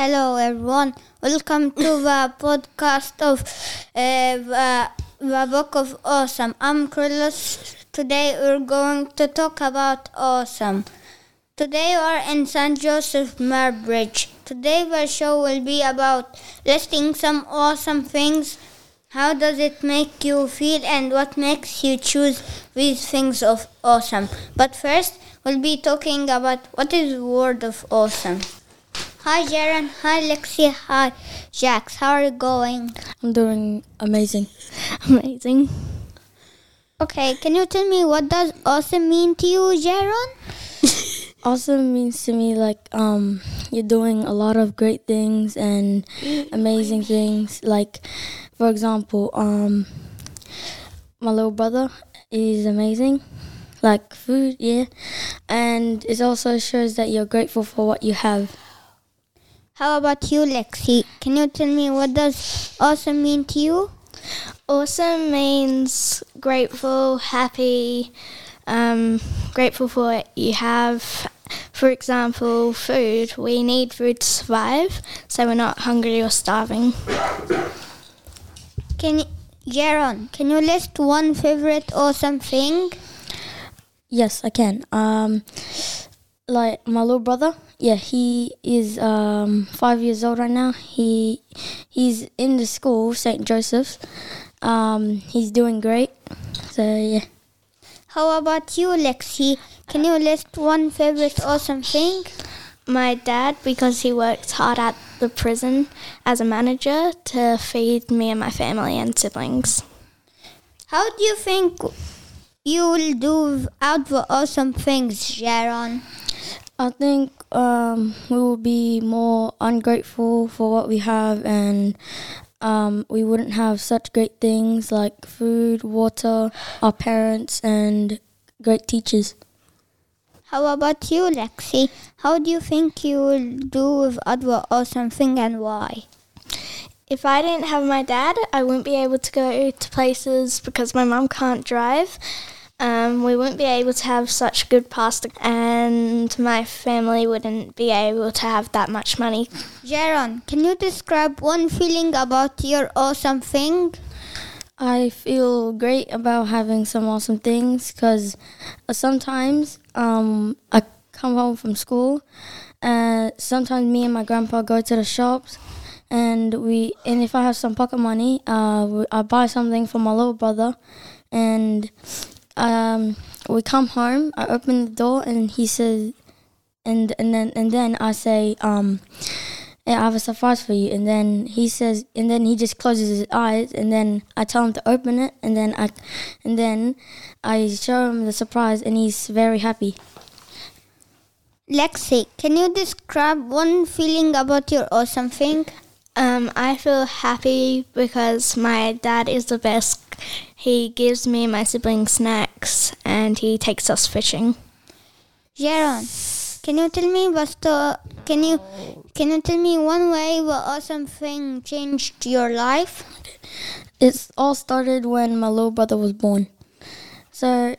Hello, everyone. Welcome to the podcast of uh, the, the Book of Awesome. I'm Carlos. Today we're going to talk about awesome. Today we're in St. Joseph Bridge. Today the show will be about listing some awesome things. How does it make you feel and what makes you choose these things of awesome? But first, we'll be talking about what is the word of awesome. Hi Jaron, hi Lexi, hi Jax. How are you going? I'm doing amazing. Amazing. Okay, can you tell me what does awesome mean to you, Jaron? Awesome means to me like um you're doing a lot of great things and amazing things. Like for example, um my little brother is amazing. Like food, yeah. And it also shows that you're grateful for what you have. How about you, Lexi? Can you tell me what does awesome mean to you? Awesome means grateful, happy, um, grateful for what you have. For example, food. We need food to survive, so we're not hungry or starving. Can Jaron, can you list one favorite awesome thing? Yes, I can. Um like my little brother, yeah, he is um, five years old right now. He he's in the school St. Joseph's. Um, he's doing great. So yeah. How about you, Lexi? Can you list one favorite awesome thing? My dad, because he works hard at the prison as a manager to feed me and my family and siblings. How do you think you will do out the awesome things, Jaron? I think um, we will be more ungrateful for what we have, and um, we wouldn't have such great things like food, water, our parents, and great teachers. How about you, Lexi? How do you think you will do with other awesome thing and why? If I didn't have my dad, I wouldn't be able to go to places because my mum can't drive um, we wouldn't be able to have such good pasta, and my family wouldn't be able to have that much money. Jaron, can you describe one feeling about your awesome thing? I feel great about having some awesome things because uh, sometimes um, I come home from school, and sometimes me and my grandpa go to the shops, and we and if I have some pocket money, uh, I buy something for my little brother, and um, we come home. I open the door, and he says, and and then and then I say, um, I have a surprise for you. And then he says, and then he just closes his eyes, and then I tell him to open it, and then I, and then I show him the surprise, and he's very happy. Lexi, can you describe one feeling about your awesome thing? Um, I feel happy because my dad is the best. He gives me and my siblings snacks and he takes us fishing. Jaron, can you tell me what the, can you can you tell me one way the awesome thing changed your life? It all started when my little brother was born. So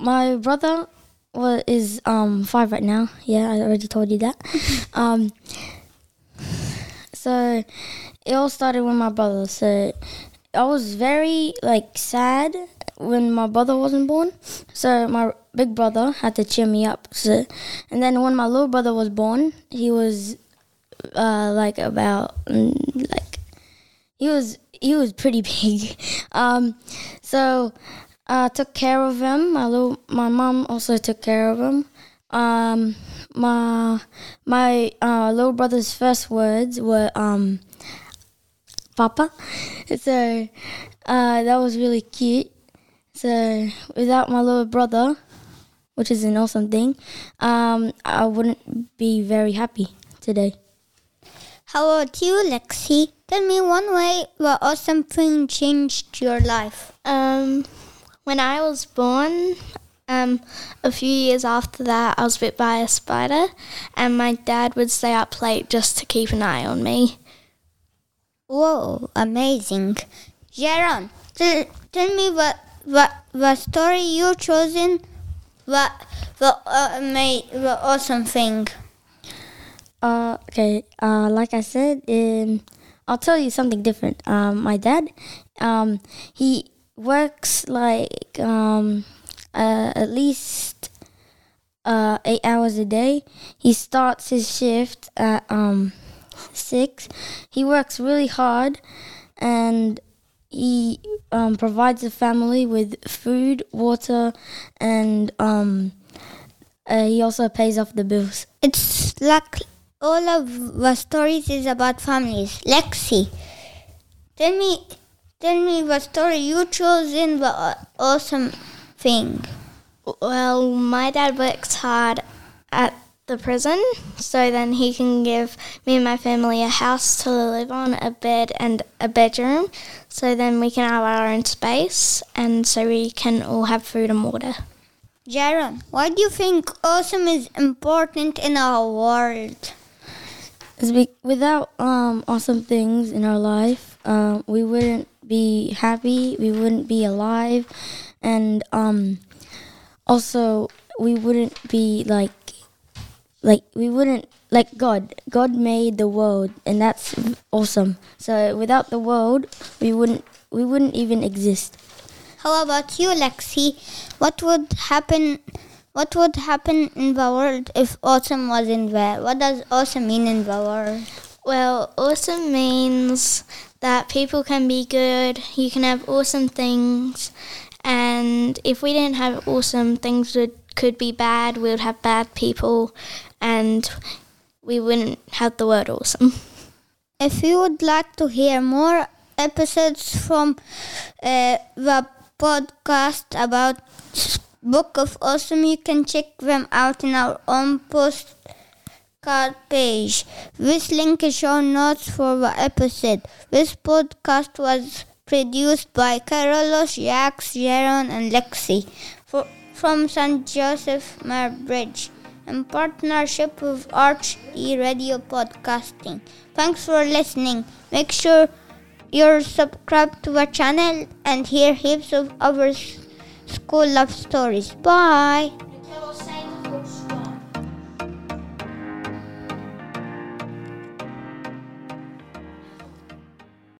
my brother was is um five right now. Yeah, I already told you that. um, so it all started with my brother. So I was very like sad when my brother wasn't born. So my big brother had to cheer me up. So, and then when my little brother was born, he was uh, like about mm, like he was he was pretty big. Um, so I took care of him. My little my mom also took care of him. Um, my my uh, little brother's first words were um, "Papa," so uh, that was really cute. So without my little brother, which is an awesome thing, um, I wouldn't be very happy today. How about you, Lexi? Tell me one way the awesome thing changed your life. Um, when I was born, um, a few years after that, I was bit by a spider, and my dad would stay up late just to keep an eye on me. Whoa, amazing. Jaron, tell, tell me what, what, the story you chosen, what, the, uh, made, the awesome thing. Uh, okay. Uh, like I said, um, I'll tell you something different. Um, my dad, um, he works like um, uh, at least uh, eight hours a day. He starts his shift at um, six. He works really hard, and he um, provides the family with food, water, and um, uh, he also pays off the bills. It's like all of the stories is about families. Lexi, tell me, tell me the story you chose in the uh, awesome thing. Well, my dad works hard at the prison, so then he can give me and my family a house to live on, a bed, and a bedroom. So then we can have our own space, and so we can all have food and water. Jaron, why do you think awesome is important in our world? It's be- without um, awesome things in our life, uh, we wouldn't be happy. We wouldn't be alive, and um, also we wouldn't be like like we wouldn't like God. God made the world, and that's awesome. So without the world, we wouldn't we wouldn't even exist. How about you, Lexi? What would happen? What would happen in the world if awesome wasn't there? What does awesome mean in the world? Well, awesome means that people can be good, you can have awesome things, and if we didn't have awesome things would could be bad, we would have bad people and we wouldn't have the word awesome. If you would like to hear more episodes from uh, the podcast about Book of Awesome, you can check them out in our own postcard page. This link is show notes for the episode. This podcast was produced by Carlos, Jax, Jaron, and Lexi for, from St. Joseph Bridge in partnership with Arch E Radio Podcasting. Thanks for listening. Make sure you're subscribed to our channel and hear heaps of other school love stories. Bye.